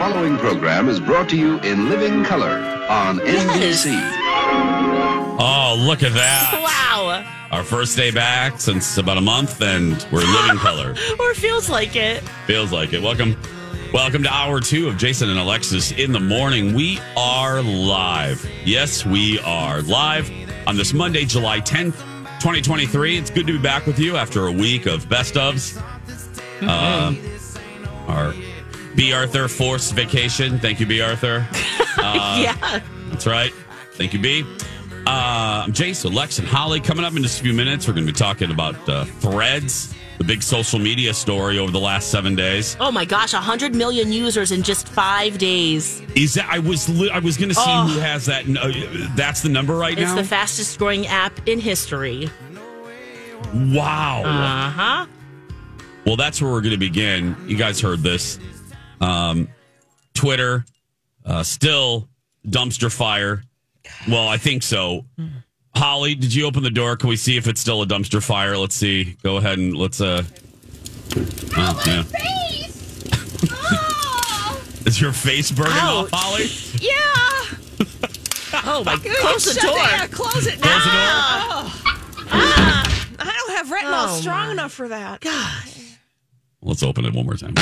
The following program is brought to you in living color on NBC. Oh, look at that. Wow. Our first day back since about a month, and we're living color. Or feels like it. Feels like it. Welcome. Welcome to hour two of Jason and Alexis in the morning. We are live. Yes, we are live on this Monday, July 10th, 2023. It's good to be back with you after a week of best ofs. Um, our B. Arthur forced vacation. Thank you, B. Arthur. Uh, yeah. That's right. Thank you, B. Uh, I'm Jason, Lex, and Holly. Coming up in just a few minutes, we're going to be talking about uh, threads, the big social media story over the last seven days. Oh my gosh, 100 million users in just five days. Is that I was li- I was going to see Oh. who has that. Uh, that's the number right It's now. It's the fastest growing app in history. wow. Uh huh. Well, that's where we're going to begin. You guys heard this. Um, Twitter, uh, still dumpster fire. Well, I think so. Holly, did you open the door? Can we see if it's still a dumpster fire? Let's see. Go ahead and let's. uh oh, yeah. Is your face burning off, Holly? Yeah. Oh my! God. Close the door. Yeah, close it Close the now. door. I don't have retinol Oh, strong my. enough for that. Gosh. Let's open it one more time.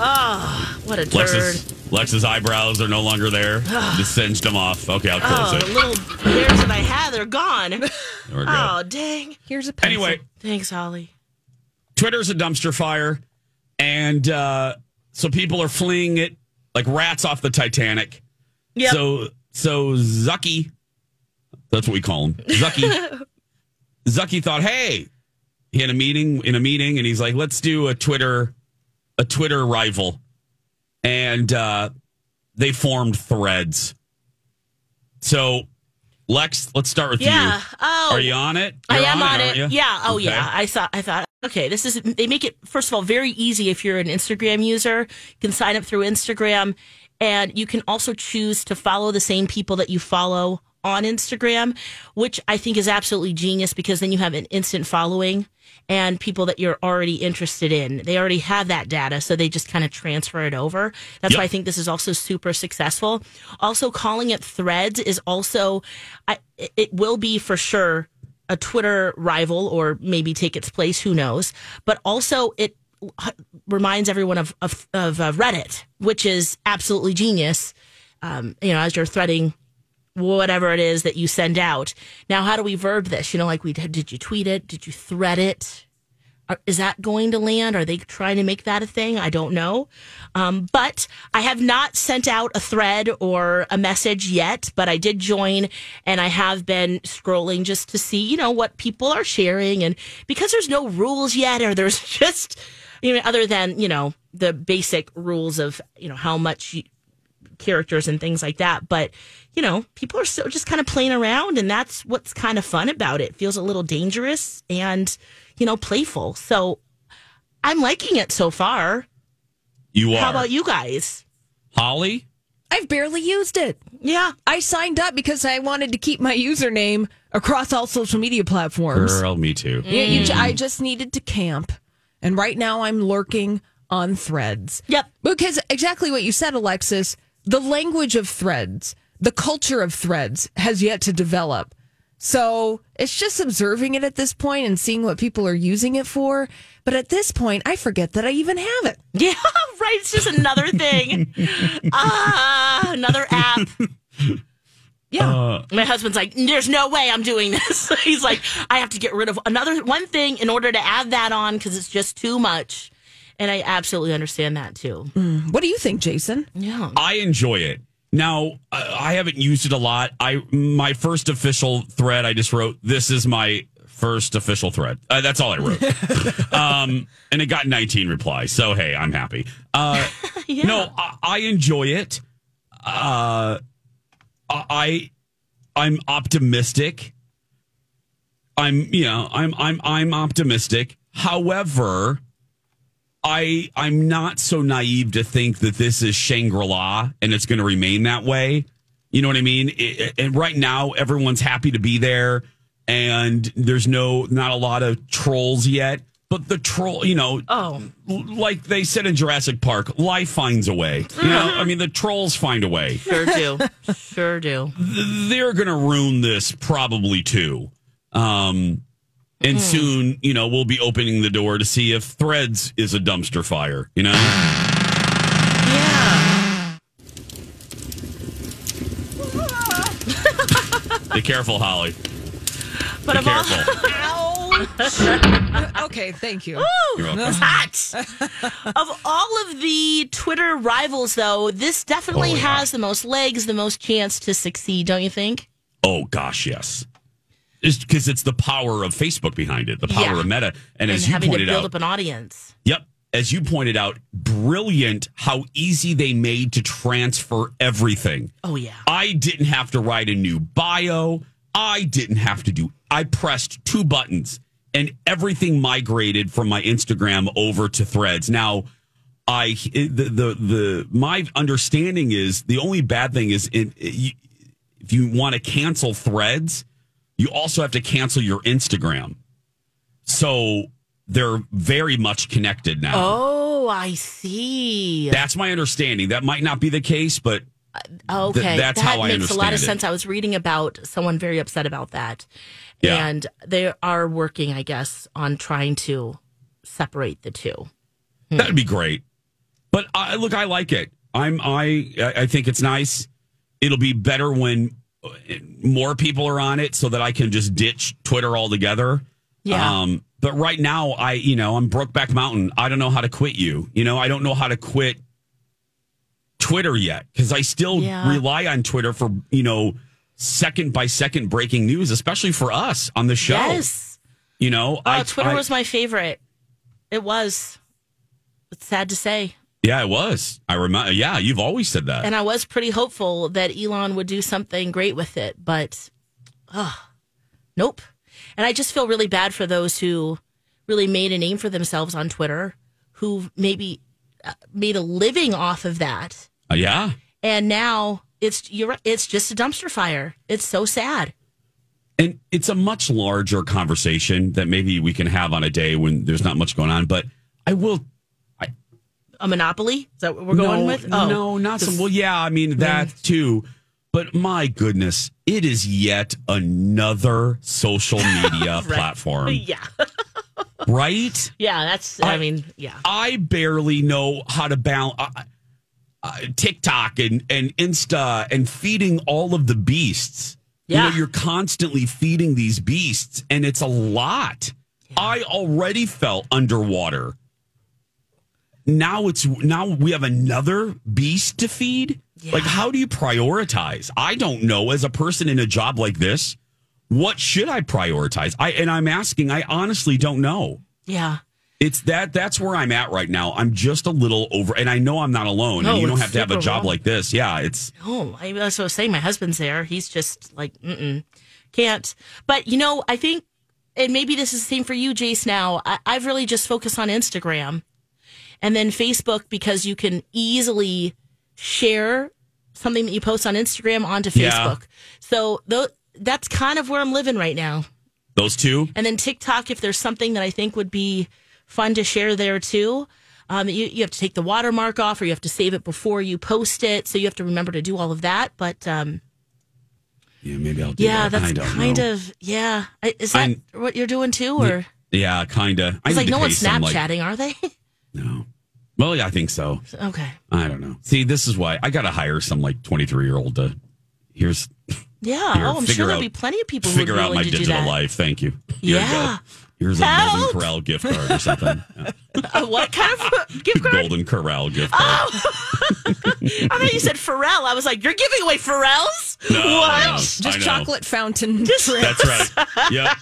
Oh, what a turd! Lex's, Lex's eyebrows are no longer there. Just singed them off. Okay, I'll close Oh, it. the little hairs that I had, they're gone. There we go. Oh, dang. Here's a pencil. anyway, Thanks, Holly. Twitter's a dumpster fire, and uh, so people are fleeing it like rats off the Titanic. Yep. So so Zucky, that's what we call him, Zucky. Zucky thought, hey, he had a meeting in a meeting, and he's like, let's do a Twitter, a Twitter rival, and uh, they formed Threads. So, Lex, let's start with Yeah. you. Oh, Are you on it? I You're am on, aren't it. Yeah. Oh, Okay. yeah. I thought. I thought. Okay, this is. They make it first of all very easy if you're an Instagram user. You can sign up through Instagram, and you can also choose to follow the same people that you follow on Instagram, which I think is absolutely genius because then you have an instant following and people that you're already interested in. They already have that data, so they just kind of transfer it over. That's Yep. why I think this is also super successful. Also, calling it Threads is also, I, it- will be for sure a Twitter rival or maybe take its place. Who knows? But also, it reminds everyone of of, of uh, Reddit, which is absolutely genius. Um, you know, as you're threading whatever it is that you send out. Now, how do we verb this? You know, like we did. Did you tweet it? Did you thread it? Is that going to land? Are they trying to make that a thing? I don't know. Um, but I have not sent out a thread or a message yet, but I did join and I have been scrolling just to see, you know, what people are sharing. And because there's no rules yet, or there's just, you know, other than, you know, the basic rules of, you know, how much you, characters and things like that. But, you know, people are still just kind of playing around, and that's what's kind of fun about it. Feels a little dangerous and, you know, playful. So I'm liking it so far. You are. How about you guys? Holly? I've barely used it. Yeah. I signed up because I wanted to keep my username across all social media platforms. Girl, me too. You- you ju- I mm-hmm. just needed to camp. And right now I'm lurking on threads. Yep. Because exactly what you said, Alexis, the language of threads, the culture of threads has yet to develop. So it's just observing it at this point and seeing what people are using it for. But at this point, I forget that I even have it. Yeah, right. It's just another thing. ah, another app. Yeah. My husband's like, there's no way I'm doing this. He's like, I have to get rid of another one thing in order to add that on because it's just too much. And I absolutely understand that too. what do you think, Jason? Yeah. I enjoy it. Now, I I haven't used it a lot. I my first official thread, I just wrote, "This is my first official thread." Uh, that's all I wrote, um, and it got 19 replies. So hey, I'm happy. Uh, No, I, I enjoy it. Uh, I I'm optimistic. I'm you know I'm I'm I'm optimistic. However, I I'm not so naive to think that this is Shangri La and it's going to remain that way. You know what I mean? It- and right now, everyone's happy to be there, and there's no not a lot of trolls yet. But the troll, you know, Oh, like they said in Jurassic Park, life finds a way. You know, I mean, the trolls find a way. sure do. sure do. They're going to ruin this probably too. Um, and hmm. soon, you know, we'll be opening the door to see if Threads is a dumpster fire. You know. Yeah. Be careful, Holly. But Be of all, careful. Okay, thank you. You're hot. of all of the Twitter rivals, though, this definitely yeah. has the most legs, the most chance to succeed, don't you think? Oh gosh, yes. Just because it's the power of Facebook behind it, the power Yeah. of Meta, and, And as you having to pointed build out, up an audience. Yep. As you pointed out, brilliant how easy they made to transfer everything. Oh, yeah. I didn't have to write a new bio. I didn't have to do. I pressed two buttons and everything migrated from my Instagram over to Threads. Now, I the the, the my understanding is the only bad thing is in, if you want to cancel Threads, you also have to cancel your Instagram. So they're very much connected now. Oh, I see. That's my understanding. That might not be the case, but Okay, that's that how I makes a lot of it. sense. I was reading about someone very upset about that, Yeah. and they are working, I guess, on trying to separate the two. That'd be great. But I look, I like it. I'm I I think it's nice. It'll be better when uh, more people are on it, so that I can just ditch Twitter altogether. Yeah. Um, but right now, I you know I'm Brokeback Mountain. I don't know how to quit you. You know, I don't know how to quit Twitter yet because I still Yeah. rely on Twitter for you know second by second breaking news, especially for us on the show. Yes. You know, Oh, I Twitter I- was my favorite. It was. It's sad to say. Yeah, it was. I remember. Yeah, you've always said that. And I was pretty hopeful that Elon would do something great with it, but oh, nope. And I just feel really bad for those who really made a name for themselves on Twitter, who maybe uh, made a living off of that. Uh, yeah. And now it's you're it's just a dumpster fire. It's so sad. And it's a much larger conversation that maybe we can have on a day when there's not much going on. But I will. A monopoly? Is that what we're going no, with? Oh. No, not some. Well, yeah, I mean that too. But my goodness, it is yet another social media platform, Yeah. right? Yeah, that's I, I- mean, yeah. I barely know how to balance uh, uh, TikTok and, and Insta and feeding all of the beasts. You Yeah. know, you're constantly feeding these beasts, and it's a lot. I already felt underwater. Now it's now we have another beast to feed. Like, how do you prioritize? I don't know. As a person in a job like this, what should I prioritize? I and I'm asking. I honestly don't know Yeah. it's that that's where I'm at right now. I'm just a little over, and I know I'm not alone. No, and you don't have to have a job wrong. like this. Yeah, it's Oh, I, that's what I was saying. My husband's there. He's just like, mm-mm, can't. But, you know, I think, and maybe this is the same for you, Jace, now. I, I've really just focused on Instagram and then Facebook because you can easily share something that you post on Instagram onto Yeah. Facebook. So tho- that's kind of where I'm living right now. those two. And then TikTok, if there's something that I think would be fun to share there too, um, you, you have to take the watermark off or you have to save it before you post it. So you have to remember to do all of that. But um, Yeah, maybe I'll do Yeah, that. I that's kind know. of yeah. Is that I'm- what you're doing too, or Yeah, kind of. it's like no one's Snapchatting, are they? no. Well, yeah, I think so. okay. I don't know. See, this is why I got to hire some like 23 year old to here's Yeah. Here, oh, I'm sure there'll out- be plenty of people who figure be out my to do digital that. life. Thank you. Here you Yeah. go. Here's a Help! Golden Corral gift card or something. Yeah. Uh, what kind of gift card? Golden Corral gift card. Oh. I thought you said Pharrell. I was like, you're giving away Pharrell's? No, what? no. Just chocolate fountain. That's right. Yep.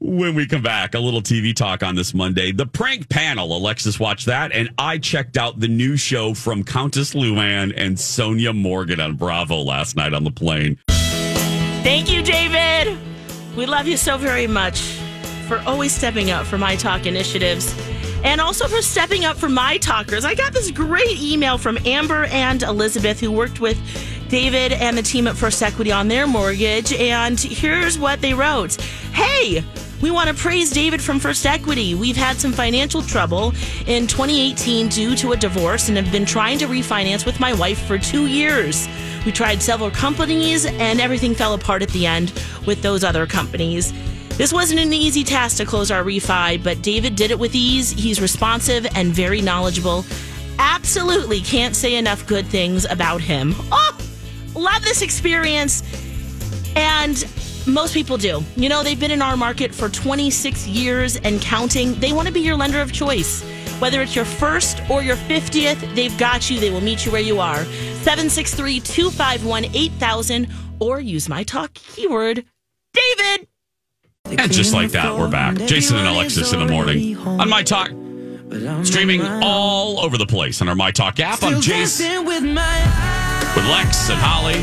When we come back, a little TV talk on this Monday. The prank panel. Alexis watched that, and I checked out the new show from Countess Luann and Sonja Morgan on Bravo last night on the plane. Thank you, David. We love you so very much for always stepping up for My Talk initiatives and also for stepping up for My Talkers. I got this great email from Amber and Elizabeth, who worked with David and the team at First Equity on their mortgage. And here's what they wrote Hey, we want to praise David from First Equity. We've had some financial trouble in 2018 due to a divorce and have been trying to refinance with my wife for two years. We tried several companies and everything fell apart at the end with those other companies. This wasn't an easy task to close our refi, but David did it with ease. He's responsive and very knowledgeable. Absolutely can't say enough good things about him. Oh, love this experience. And most people do. You know, they've been in our market for 26 years and counting. They want to be your lender of choice. Whether it's your first or your 50th, they've got you. They will meet you where you are. 763 251 8000 or use my talk keyword, David. And just like that, we're back. Jason and Alexis in the morning on My Talk. Streaming all over the place on our My Talk app on Jace with Lex and Holly.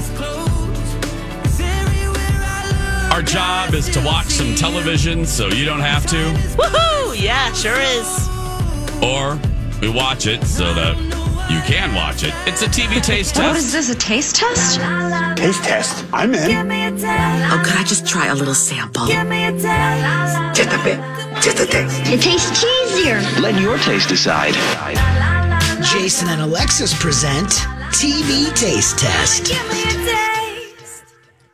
Our job is to watch some television so you don't have to, Woohoo! Yeah, sure is. or we watch it so that you can watch it. It's a TV taste test. What is this, a taste test? Taste test. I'm in. Oh, could I just try a little sample? Just a bit. Just a taste. It tastes cheesier. Let your taste decide. Jason and Alexis present TV Taste Test.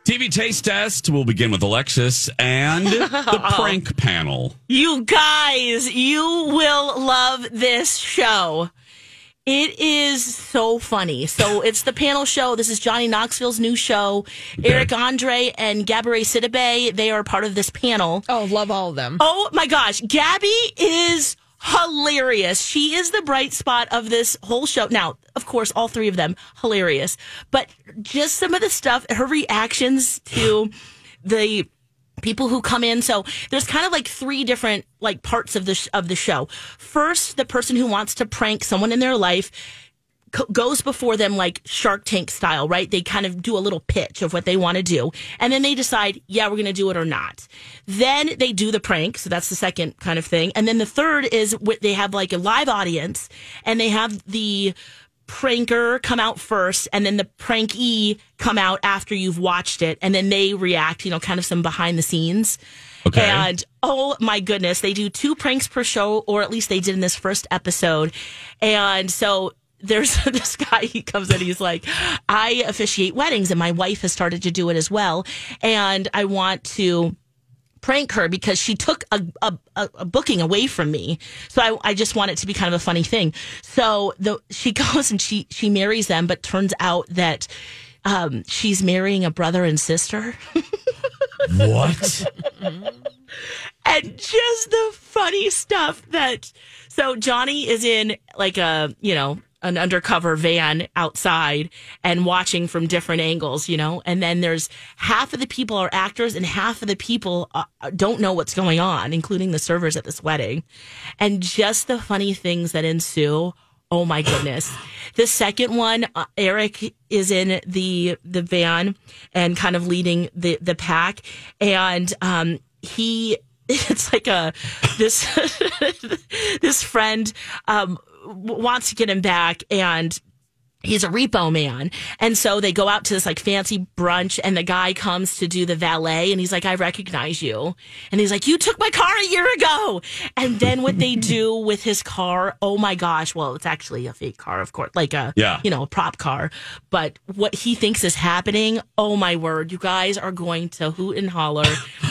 TV taste test. We'll begin with Alexis and the prank panel. You guys, you will love this show. It is so funny. So it's the panel show. This is Johnny Knoxville's new show. Eric Andre and Gabourey Sidibe, they are part of this panel. Oh, love all of them. Oh my gosh, Gabby is hilarious. She is the bright spot of this whole show. Now, of course, all three of them hilarious, but just some of the stuff, her reactions to the people who come in. So there's kind of like three different like parts of the sh- of the show. First, the person who wants to prank someone in their life co- goes before them like Shark Tank style, right? They kind of do a little pitch of what they want to do, and then they decide, yeah, we're going to do it or not. Then they do the prank, so that's the second kind of thing, and then the third is what they have like a live audience, and they have the pranker come out first and then the prankee come out after you've watched it and then they react you know kind of some behind the scenes Okay. and oh my goodness, they do two pranks per show, or at least they did in this first episode. And so there's this guy, he comes in, he's like, I officiate weddings, and my wife has started to do it as well. And I want to prank her because she took a, a, a a booking away from me. So I, I just want it to be kind of a funny thing. So the she goes and she she marries them, but turns out that um, she's marrying a brother and sister. What? and just the funny stuff that so Johnny is in like a you know an undercover van outside and watching from different angles you know? And then there's half of the people are actors and half of the people uh, don't know what's going on including the servers at this wedding. And just the funny things that ensue Oh my goodness. The second one, uh, Eric is in the the van and kind of leading the the pack. And um he it's like a this this friend um wants to get him back and he's a repo man. And so they go out to this like fancy brunch and the guy comes to do the valet and he's like, I recognize you. And he's like, you took my car a year ago. And then what they do with his car, oh my gosh. Well, it's actually a fake car, of course, like a, Yeah. you know, a prop car. But what he thinks is happening, oh my word, you guys are going to hoot and holler.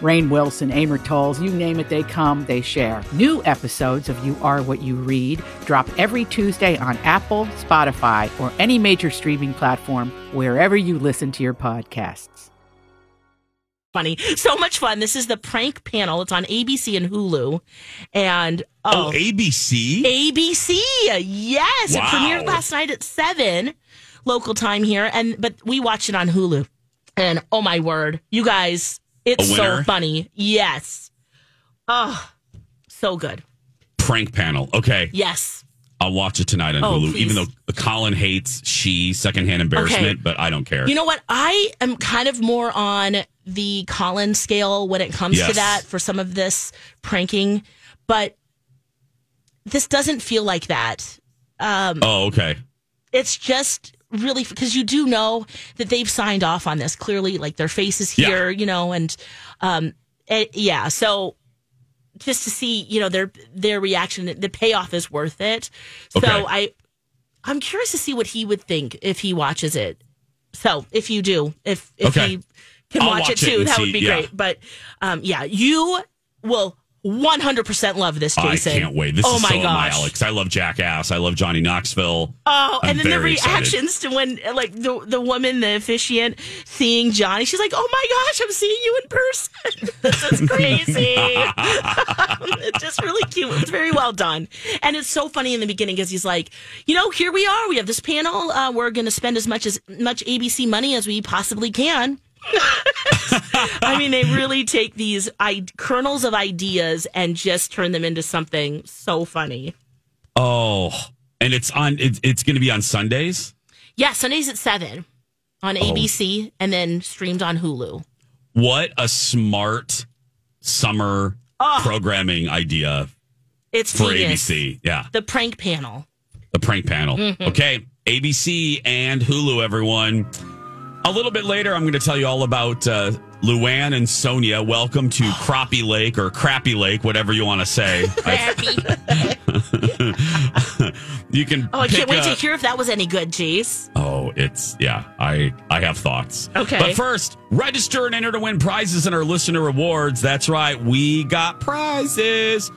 Rainn Wilson, Amor Towles, you name it, they come, they share. New episodes of You Are What You Read drop every Tuesday on Apple, Spotify, or any major streaming platform wherever you listen to your podcasts. funny. So much fun. This is the prank panel. It's on ABC and Hulu. And oh, Oh, ABC? ABC. Yes. It premiered last night at 7 local time here and but we watch it on Hulu. And oh my word, you guys, it's so funny. Yes. Oh, so good. Prank panel. Okay. Yes. I'll watch it tonight on Oh, Hulu, please. even though Colin hates she secondhand embarrassment, Okay. but I don't care. You know what? I am kind of more on the Colin scale when it comes to that for some of this pranking, but this doesn't feel like that. Um, oh, okay. it's just really because you do know that they've signed off on this clearly, like their face is here, you know, and um, it, yeah. So just to see, you know, their their reaction, the payoff is worth it. So Okay. I, I'm curious to see what he would think if he watches it. So if you do, if if Okay. he can watch, watch it it too, and that see, would be yeah. great. But um, yeah, you will 100% love this, Jason. I can't wait. This oh is my so my gosh. alley 'cause I love Jackass. I love Johnny Knoxville. Oh, I'm and then the very excited. reactions to when, like, the the woman, the officiant, seeing Johnny, she's like, "Oh my gosh, I'm seeing you in person. this is crazy." it's just really cute. It's very well done, and it's so funny in the beginning because he's like, "You know, here we are. We have this panel. Uh, we're going to spend as much as much ABC money as we possibly can." I mean, they really take these I- kernels of ideas and just turn them into something so funny. Oh, and it's on. It's, it's going to be on Sundays. Yeah, Sundays at seven on Oh. ABC and then streamed on Hulu. What a smart summer Oh. programming idea It's for genius. ABC. Yeah, The prank panel. the prank panel. Mhm. Okay, ABC and Hulu, everyone. A little bit later, I'm going to tell you all about uh, Luann and Sonja. Welcome to Crappie Lake or Crappy Lake, whatever you want to say. I- you can. Oh, I can't wait a- to hear if that was any good, Jace. Oh, it's yeah. I I have thoughts. Okay. But first, register and enter to win prizes in our listener rewards. That's right, we got prizes.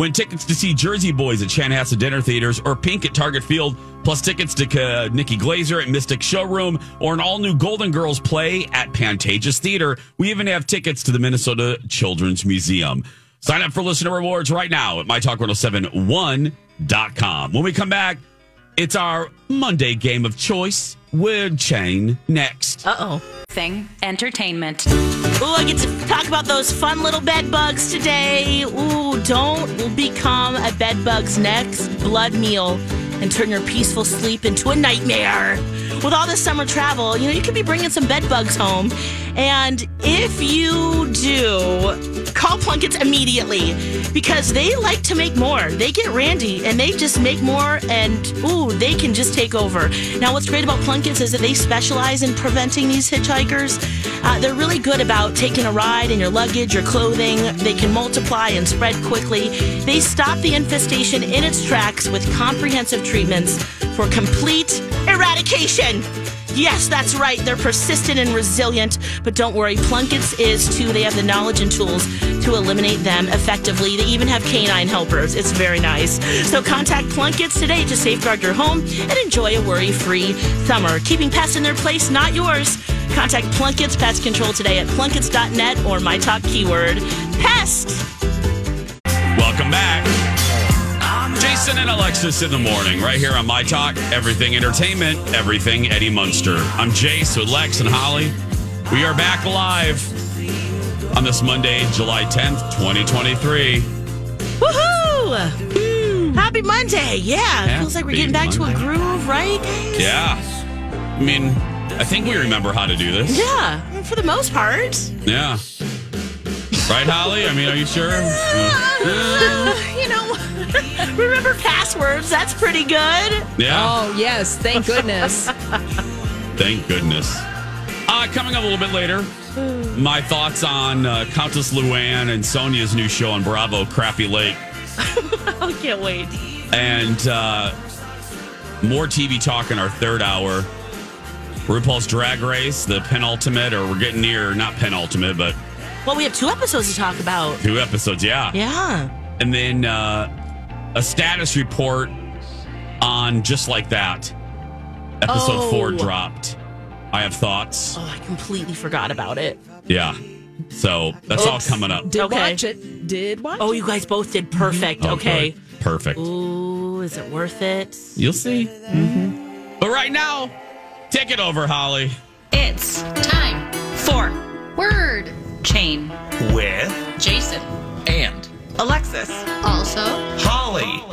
Win tickets to see Jersey Boys at Chanhassen Dinner Theaters or Pink at Target Field, plus tickets to uh, Nikki Glazer at Mystic Showroom or an all new Golden Girls play at Pantages Theater. We even have tickets to the Minnesota Children's Museum. Sign up for listener rewards right now at mytalk1071.com. When we come back, it's our Monday game of choice. Word chain next. Uh oh. Thing entertainment. Ooh, I get to talk about those fun little bed bugs today. Ooh, don't become a bed bug's next blood meal and turn your peaceful sleep into a nightmare. With all this summer travel, you know, you could be bringing some bed bugs home. And if you do, call Plunkett's immediately because they like to make more. They get randy and they just make more and ooh, they can just take over. Now, what's great about Plunkett's is that they specialize in preventing these hitchhikers. Uh, they're really good about taking a ride in your luggage, your clothing. They can multiply and spread quickly. They stop the infestation in its tracks with comprehensive treatments for complete eradication. Yes, that's right. They're persistent and resilient, but don't worry, Plunkett's is too. They have the knowledge and tools to eliminate them effectively. They even have canine helpers. It's very nice. So contact Plunkett's today to safeguard your home and enjoy a worry free summer. Keeping pests in their place, not yours. Contact Plunkett's Pest Control today at plunketts.net or my talk keyword pest. Welcome back. Jason and Alexis in the morning, right here on My Talk, Everything Entertainment, Everything Eddie Munster. I'm Jace with Lex and Holly. We are back live on this Monday, July 10th, 2023. Woohoo! Happy Monday. Yeah, feels like we're getting back to a groove, right? Yeah. I mean, I think we remember how to do this. Yeah, for the most part. Yeah. Right, Holly? I mean, are you sure? Uh, you know, remember passwords. That's pretty good. Yeah. Oh, yes. Thank goodness. Thank goodness. Uh, coming up a little bit later, my thoughts on uh, Countess Luann and Sonja's new show on Bravo, Crappy Lake, I can't wait. and uh, more TV talk in our third hour. RuPaul's Drag Race, the penultimate, or we're getting near, not penultimate, but Well, we have two episodes to talk about. two episodes, yeah. Yeah. And then uh, a status report on Just Like That. Episode Oh. four dropped. I have thoughts. Oh, I completely forgot about it. Yeah. So that's all coming up. Did Okay. watch it. Did watch Oh, you guys both did perfect. Oh, okay. good. Perfect. Ooh, is it worth it? You'll see. But right now, take it over, Holly. It's time for Word Chain. With Jason. and Alexis. Also, Holly.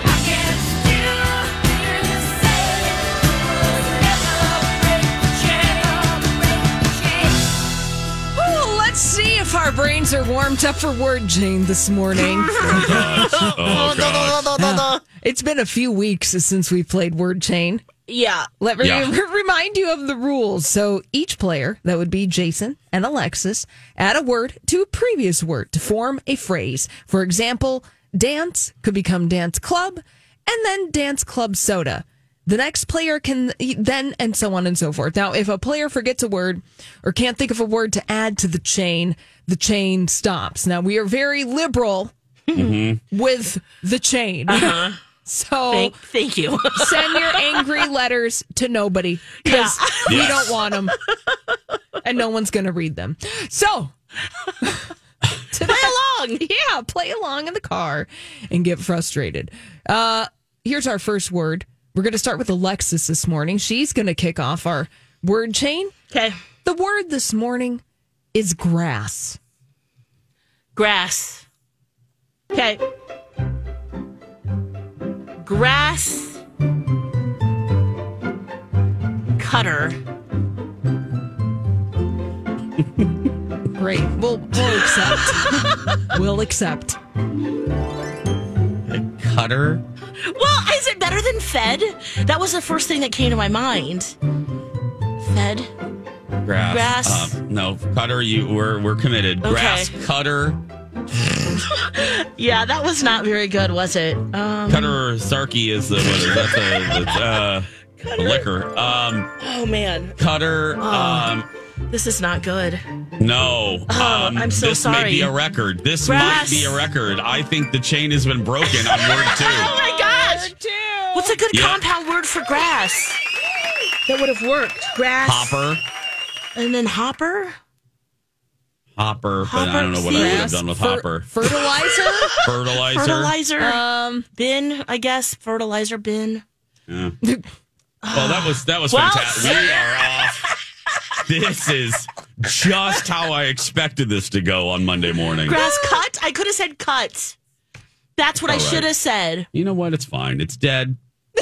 Oh, let's see if our brains are warmed up for word chain this morning. Oh, God. Oh, it's been a few weeks since we played word chain. Yeah. Let me Yeah. remind you of the rules. So each player, that would be Jason and Alexis, add a word to a previous word to form a phrase. For example, dance could become dance club and then dance club soda. The next player can then, and so on and so forth. Now, if a player forgets a word or can't think of a word to add to the chain, the chain stops. Now, we are very liberal mm-hmm. with the chain. Uh-huh. So Thank, thank you. send your angry letters to nobody because we Yes. don't want them and no one's going to read them. So play along. Yeah, play along in the car and get frustrated. Uh, here's our first word. We're going to start with Alexis this morning. She's going to kick off our word chain. okay. The word this morning is grass. Grass. Okay. Grass. Cutter. Great. We'll, we'll accept. we'll accept. A Cutter. Well, is it better than fed? That was the first thing that came to my mind. Fed. Grass. Grass. Uh, no, cutter. You. We're we're committed. Okay. Grass cutter. Yeah, that was not very good, was it? Um, Cutter Sarky is the what is that the, the, uh, the liquor. Um, oh man, cutter. Um, this is not good. no. Oh, um, I'm so this may be sorry. a record. This Grass. might be a record. I think the chain has been broken on word Oh two. my gosh! What's a good Yeah. compound word for grass? That would have worked. Grass. Hopper. And then hopper. Hopper, but I don't know what I would have done with Fer- Hopper. Fertilizer? Fertilizer. Fertilizer. um, bin, I guess. Fertilizer bin. Yeah. Well, that was that was Well fantastic. We are off. This is just how I expected this to go on Monday morning. Grass cut. I could have said cut. That's what I All right. should have said. You know what? It's fine. It's dead.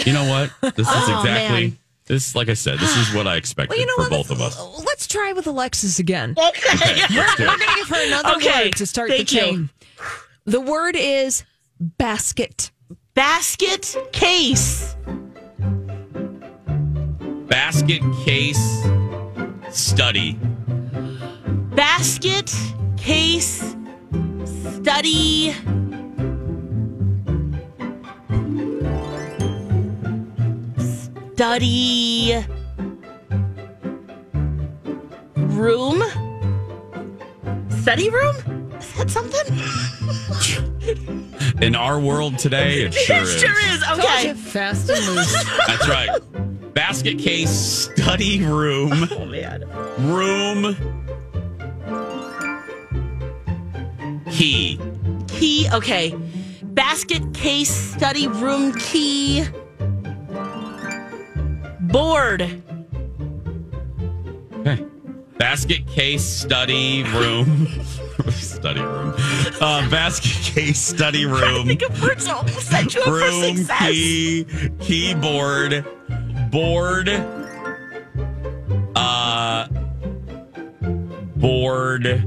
You know what? This is Oh, exactly man. This. Like I said, this is what I expected well, you know for what? both of us. Let's try with Alexis again. Okay. Let's do We're going to give her another Okay, word to start thank the you. chain. The word is basket. Basket case. Basket case study. Basket case study. Study. room. Study room? Is that something? In our world today, it sure it is. sure is. Okay. Fast and loose. That's right. Basket case study room. Oh man. Room key. Key. Okay. Basket case study room key. Board. Okay. Basket case study room. study room. Uh, basket case study room. Think of words that will set you up for room success. key keyboard board uh board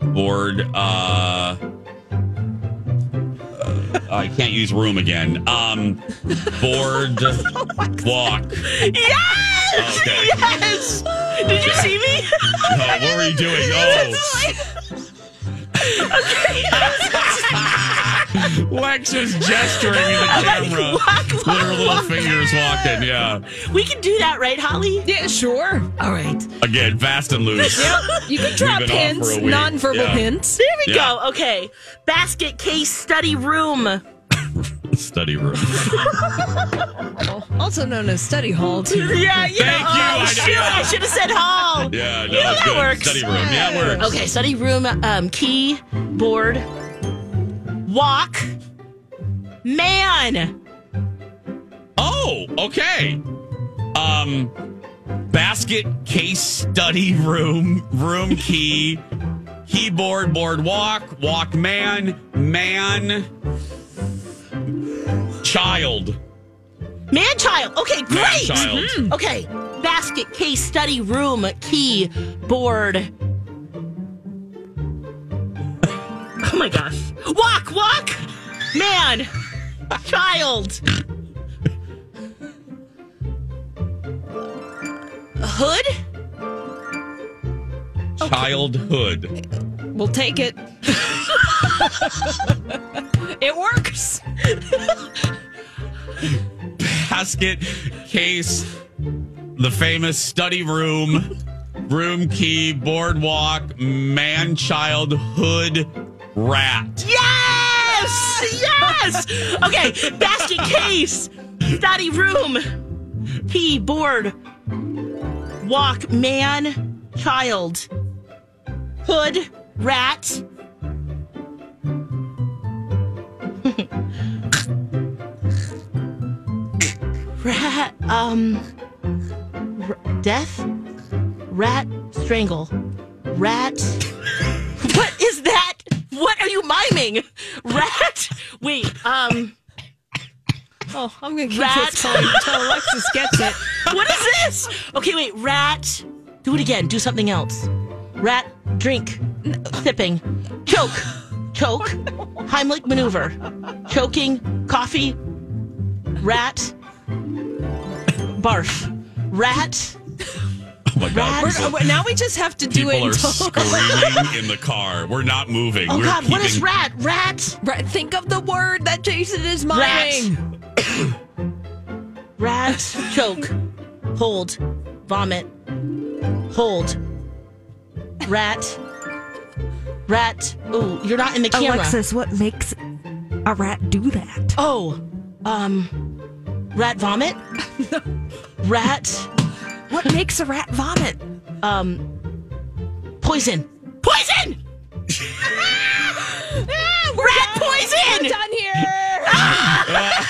board uh I can't use room again. Um, board walk. Yes! Okay. Yes! Did you see me? Oh, what were you doing? Oh, Lex was gesturing in the camera with her little fingers walking. Yeah. We can do that, right, Holly? Yeah, sure. All right. Again, fast and loose. Yep. You can drop We've been off hints, for a week. nonverbal Yeah. hints. There we Yeah. go. Okay. Basket case study room. Study room. Also known as study hall, too. Yeah, you Thank know, you. oh, I- shoot, yeah. I should have said hall. Yeah, no, You know, that good. works. Study room. Yeah, it works. Okay, study room, um, key, board, walk, man. Oh, okay. Um, basket case study room, room key, keyboard, board walk, walk man, man, child. Man child. Okay, great. child. Mhm. Okay. Basket case study room key Oh my gosh. Walk, walk. Man. Child. Hood? Childhood. We'll take it. it works. Basket case, the famous study room, room key, boardwalk, man, child, hood, rat. Yes! Yes! Okay, basket case, study room, key, board, walk, man, child, hood, rat. rat, um, r- death, rat, strangle, rat. What is that? What are you miming? Rat? Wait, um, Oh, I'm going to keep Rat. this going until Alexis gets it. what is this? Okay, wait, rat. Do it again. Do something else. Rat, drink, sipping, choke, choke, Heimlich maneuver, choking, coffee, rat, barf, rat. Oh my God. Rat. People, We're- now we just have to do it. people it are until. screaming in the car. We're not moving. Oh We're God, what is keeping- rat? Rat, Right, think of the word that Jason is Rat. miming. rat, choke, hold, vomit, hold, rat, rat. Ooh, you're not in the camera. Alexis, what makes a rat do that? Oh, um, rat vomit? rat, What makes a rat vomit? um, poison. Poison! rat poison! Done here.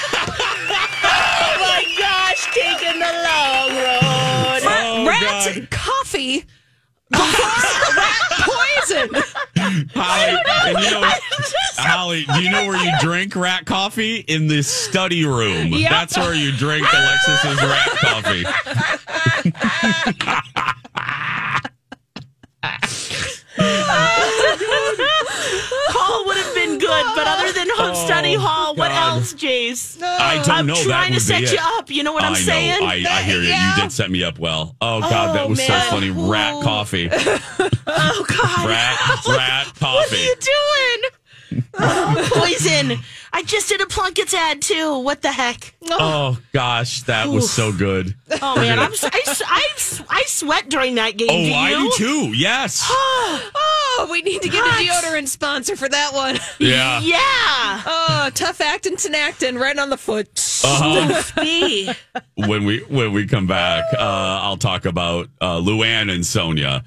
Oh my gosh, taking the long road. Oh, rat God. coffee before rat poison. Holly, and you know, Holly, do you know where you drink rat coffee? In the study room. Yep. That's where you drink Alexis's rat coffee. Hall would have been good, but other than home study hall, what Oh, else, Jace? I don't I'm know. trying that to set be you up. You know what I'm I saying? Know. I, I hear you. You did set me up well. Oh God, that Oh, was man. so funny. Rat coffee. oh God, Rat, rat coffee. what are you doing? Poison. I just did a Plunkett's ad too. What the heck? Oh gosh, that was so good. Oh man, I'm, I, I, I sweat during that game. Oh, do I you? do too. Yes. Oh, we need to get a deodorant sponsor for that one. Yeah. Yeah. Oh, tough acting, Tinactin, right on the foot. Uh-huh. When we when we come back, uh, I'll talk about uh, Luann and Sonja.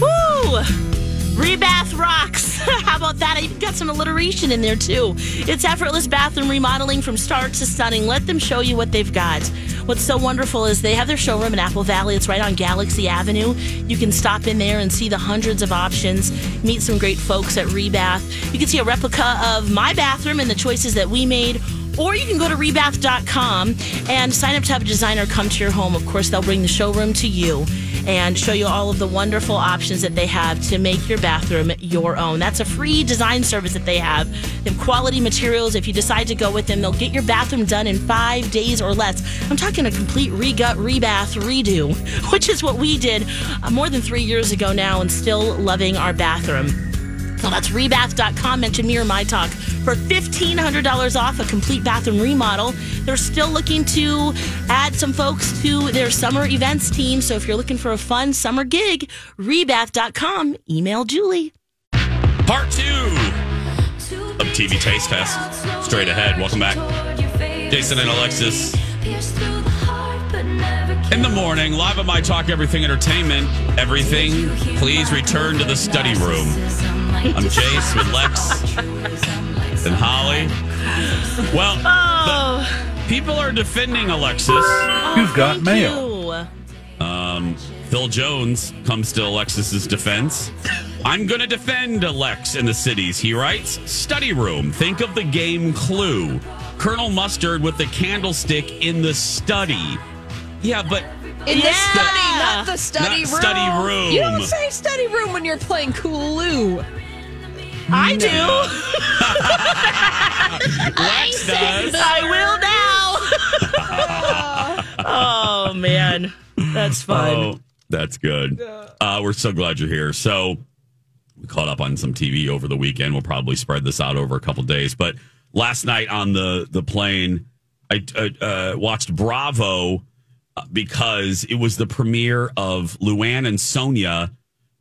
Woo! Rebath rocks. How about that? I even got some alliteration in there too. It's effortless bathroom remodeling from start to stunning. Let them show you what they've got. What's so wonderful is they have their showroom in Apple Valley. It's right on Galaxy Avenue. You can stop in there and see the hundreds of options, meet some great folks at Rebath. You can see a replica of my bathroom and the choices that we made. Or you can go to rebath.com and sign up to have a designer come to your home. Of course, they'll bring the showroom to you and show you all of the wonderful options that they have to make your bathroom your own. That's a free design service that they have. They have quality materials. If you decide to go with them, they'll get your bathroom done in five days or less. I'm talking a complete regut, rebath, redo, which is what we did uh, more than three years ago now and still loving our bathroom. So that's rebath.com. Mention me or my talk for $1,500 off a complete bathroom remodel. They're still looking to add some folks to their summer events team. So if you're looking for a fun summer gig, rebath.com. Email Julie. Part two of TV Taste Test. Straight ahead. Welcome back. Jason and Alexis. In the morning, live at My Talk Everything Entertainment. Everything, please return to the study room. I'm Jace with Lex and Holly. Well, the people are defending Alexis. You've got mail. Um, Phil Jones comes to Alexis's defense. I'm going to defend Alex in the cities. He writes, study room. Think of the game Clue. Colonel Mustard with the candlestick in the study. Yeah, but In the study, not the study Not room. study room. You don't say study room when you're playing Cooloo. I do. Lex does. I will now. oh, man. That's fun. Oh, that's good. Uh, we're so glad you're here. So we caught up on some TV over the weekend. We'll probably spread this out over a couple days. But last night on the the plane, I uh, uh, watched Bravo uh, because it was the premiere of Luann and Sonja.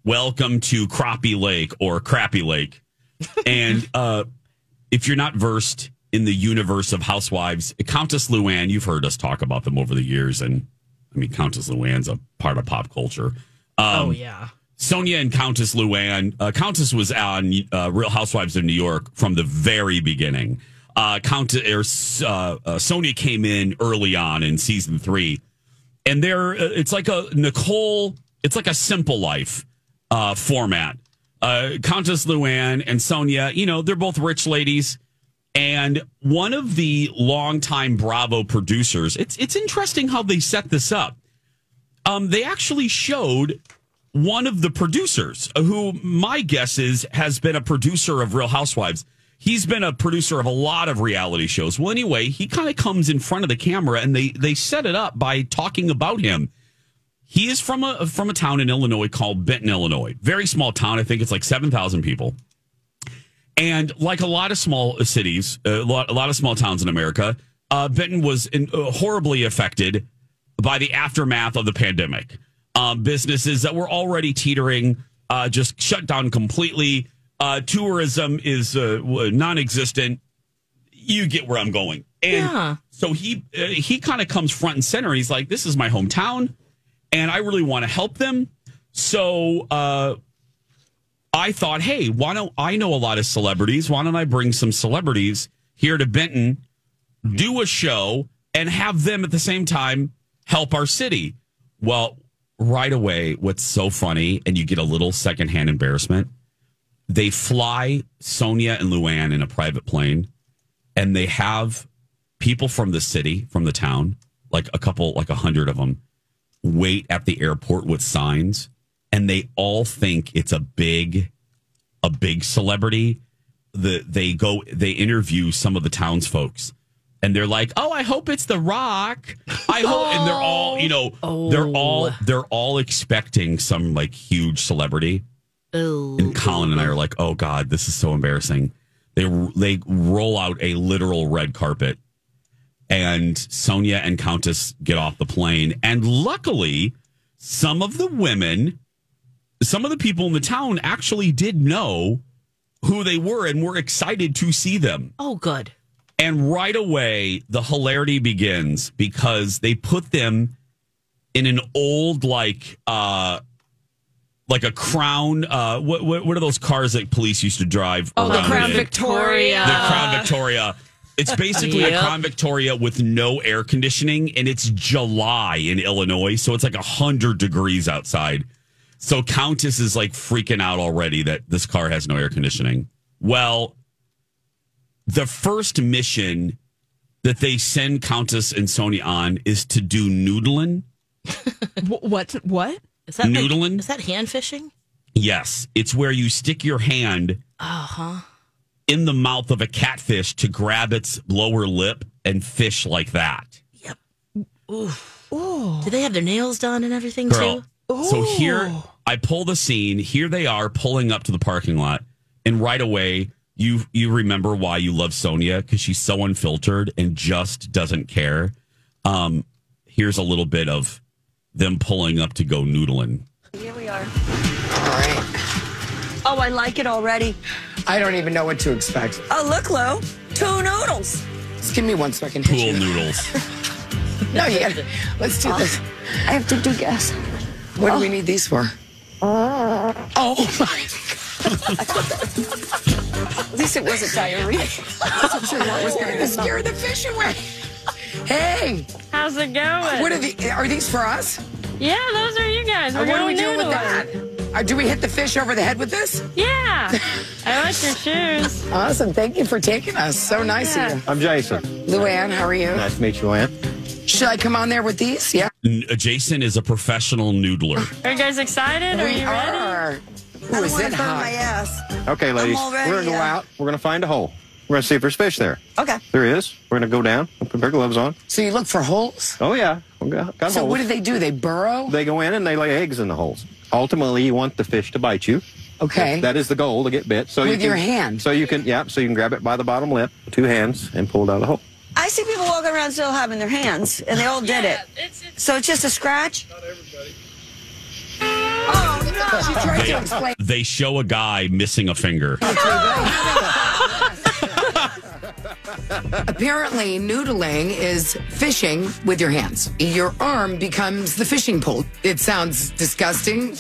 Welcome to Crappie Lake or Crappy Lake, and uh, if you're not versed in the universe of housewives, Countess Luann, you've heard us talk about them over the years, and I mean Countess Luann's a part of pop culture. Um, oh, yeah. Sonja and Countess Luann. Uh, Countess was on uh, Real Housewives of New York from the very beginning. Uh, Countess or uh, uh, Sonja came in early on in season three, and they're uh, it's like a Nicole. It's like a Simple Life uh, format. Uh, Countess Luann and Sonja, you know, they're both rich ladies. And one of the longtime Bravo producers, it's it's interesting how they set this up. Um, they actually showed one of the producers, uh, who my guess is has been a producer of Real Housewives. He's been a producer of a lot of reality shows. Well, anyway, he kind of comes in front of the camera, and they they set it up by talking about him. He is from a from a town in Illinois called Benton, Illinois. Very small town. I think it's like seven thousand people. And like a lot of small cities, a lot, a lot of small towns in America, uh, Benton was in, uh, horribly affected by the aftermath of the pandemic. Um, businesses that were already teetering uh, just shut down completely. Uh, tourism is uh, non-existent. You get where I'm going. And Yeah. so he uh, he kind of comes front and center. He's like, "This is my hometown, and I really want to help them." So uh, I thought, hey, why don't I know a lot of celebrities? Why don't I bring some celebrities here to Benton, do a show, and have them at the same time help our city? Well, right away, what's so funny, and you get a little secondhand embarrassment. They fly Sonja and Luann in a private plane, and they have people from the city, from the town, like a couple, like a hundred of them, wait at the airport with signs and they all think it's a big a big celebrity. The they go they interview some of the townsfolks and they're like oh i hope it's the rock. I hope and they're all you know they're oh. all they're all expecting some like huge celebrity. Oh. And Colin and I are like, "Oh God, this is so embarrassing." They they roll out a literal red carpet, and Sonja and Countess get off the plane, and luckily, some of the women, some of the people in the town actually did know who they were and were excited to see them. Oh, good. And right away, the hilarity begins because they put them in an old, like, uh, like a crown. Uh, what, what what are those cars that police used to drive? Oh, the Crown in? Victoria. The Crown Victoria. It's basically a Yep. Crown Victoria with no air conditioning, and it's July in Illinois, so it's like hundred degrees outside. So Countess is like freaking out already that this car has no air conditioning. Well, the first mission that they send Countess and Sonja on is to do noodling. What? What? Is that like- Noodling? is that hand fishing? Yes, it's where you stick your hand Uh huh. In the mouth of a catfish to grab its lower lip and fish like that. Oof. Do they have their nails done and everything Girl. too? So here I pull the scene. Here they are pulling up to the parking lot, and right away you you remember why you love Sonja because she's so unfiltered and just doesn't care. Um, here's a little bit of them pulling up to go noodling. Here we are. All right. Oh, I like it already. I don't even know what to expect. Oh, look, Lou. Two noodles. Just give me one so I can hit Pool you. noodles. No, you gotta, let's do oh, this. I have to do gas. What do oh. we need these for? Oh, oh my! At least it wasn't diarrhea. I wasn't sure what was going to scare the fish away. Hey, How's it going? what are the? Are these for us? Yeah, those are you guys. We're what do we going do with that? Uh, do we hit the fish over the head with this? Yeah. I like your shoes. Awesome. Thank you for taking us. So nice Yeah. of you. I'm Jason. Luann, how are you? Nice to meet you, Ann. Should I come on there with these? Yeah. N- uh, Jason is a professional noodler. Are you guys excited? Are we you ready? are. Ooh, is it hot? ass. Okay, ladies, all we're gonna go yeah. out. We're gonna find a hole. We're gonna see if there's fish there. Okay. There is. We're gonna go down. Put our gloves on. So you look for holes? Oh yeah, we got, got So holes. what do they do? They burrow? They go in and they lay eggs in the holes. Ultimately, you want the fish to bite you. Okay. That is the goal to get bit. So you With can, your hand? So you can, yeah. So you can grab it by the bottom lip, two hands, and pull it out of the hole. I see people walking around still having their hands, and they all did it. So it's just a scratch? Not everybody. Oh no! She tried to explain. They show a guy missing a finger. Oh, Apparently, noodling is fishing with your hands. Your arm becomes the fishing pole. It sounds disgusting.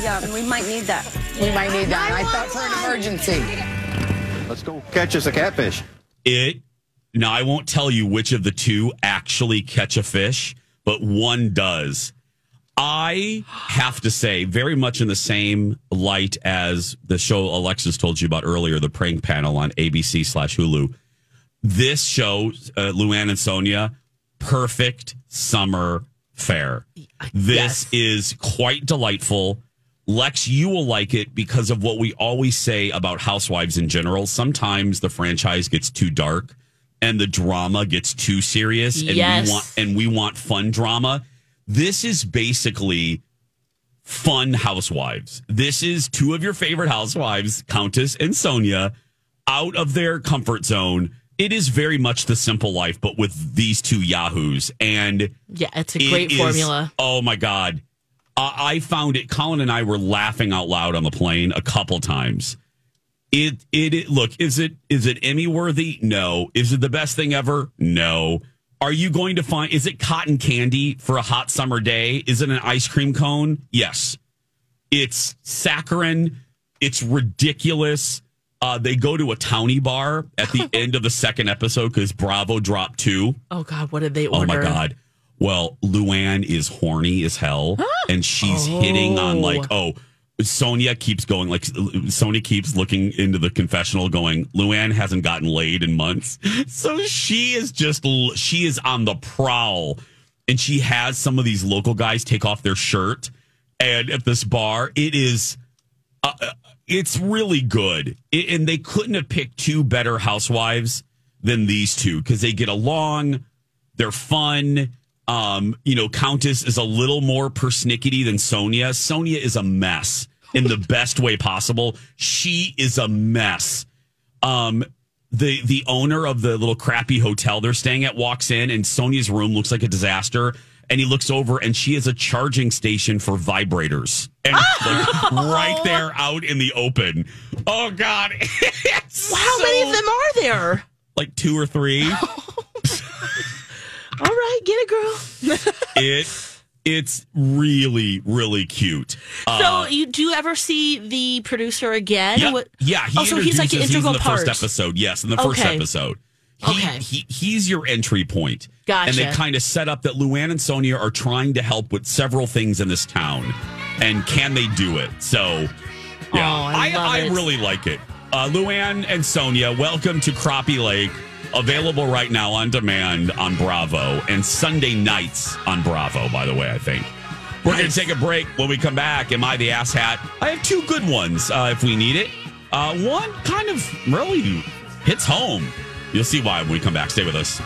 Yeah, we might need that. We might need that. I thought for an emergency. Let's go catch us a catfish. It now I won't tell you which of the two actually catch a fish, but one does. I have to say, very much in the same light as the show Alexis told you about earlier, the prank panel on ABC slash Hulu. This show, uh, Luann and Sonja, perfect summer fare. This is quite delightful. Lex, you will like it because of what we always say about housewives in general. Sometimes the franchise gets too dark and the drama gets too serious and Yes. we want and we want fun drama. This is basically fun housewives. This is two of your favorite housewives, Countess and Sonja, out of their comfort zone. It is very much the simple life, but with these two yahoos. And Yeah, it's a it great is- formula. Oh my god, I I found it. Colin and I were laughing out loud on the plane a couple times. It, it it look is it is it Emmy worthy? No. Is it the best thing ever? No. Are you going to find is it cotton candy for a hot summer day? Is it an ice cream cone? Yes. It's saccharine. It's ridiculous. Uh, they go to a townie bar at the end of the second episode because Bravo dropped two. Oh God, what did they order? Oh my god. Well, Luann is horny as hell, and she's hitting on like, oh, Sonja keeps going like Sonja keeps looking into the confessional, going, Luann hasn't gotten laid in months, so she is just she is on the prowl, and she has some of these local guys take off their shirt, and at this bar, it is uh, it's really good. It, and they couldn't have picked two better housewives than these two because they get along. They're fun. Um, you know, Countess is a little more persnickety than Sonja. Sonja is a mess. in the best way possible. She is a mess. Um, the the owner of the little crappy hotel they're staying at walks in, and Sonja's room looks like a disaster. And he looks over, and she has a charging station for vibrators, and like, right there out in the open. Oh God! How many of them are there? Like two or three. All right, get it, girl. it it's really really cute. Uh, so, you do you ever see the producer again? yeah, What- yeah. He oh, so he's like an integral in the part. first episode. Yes, in the first Okay. episode. He, Okay. he he's your entry point. Gotcha. And they kind of set up that Luann and Sonja are trying to help with several things in this town, and can they do it? So, yeah, Oh, I love I, really like it. Uh, Luann and Sonja, welcome to Crappie Lake. Available right now on demand on Bravo and Sunday nights on Bravo. By the way, I think. We're going to take a break. When we come back, am I the ass hat? I have two good ones uh, if we need it. Uh, one kind of really hits home. You'll see why when we come back. Stay with us.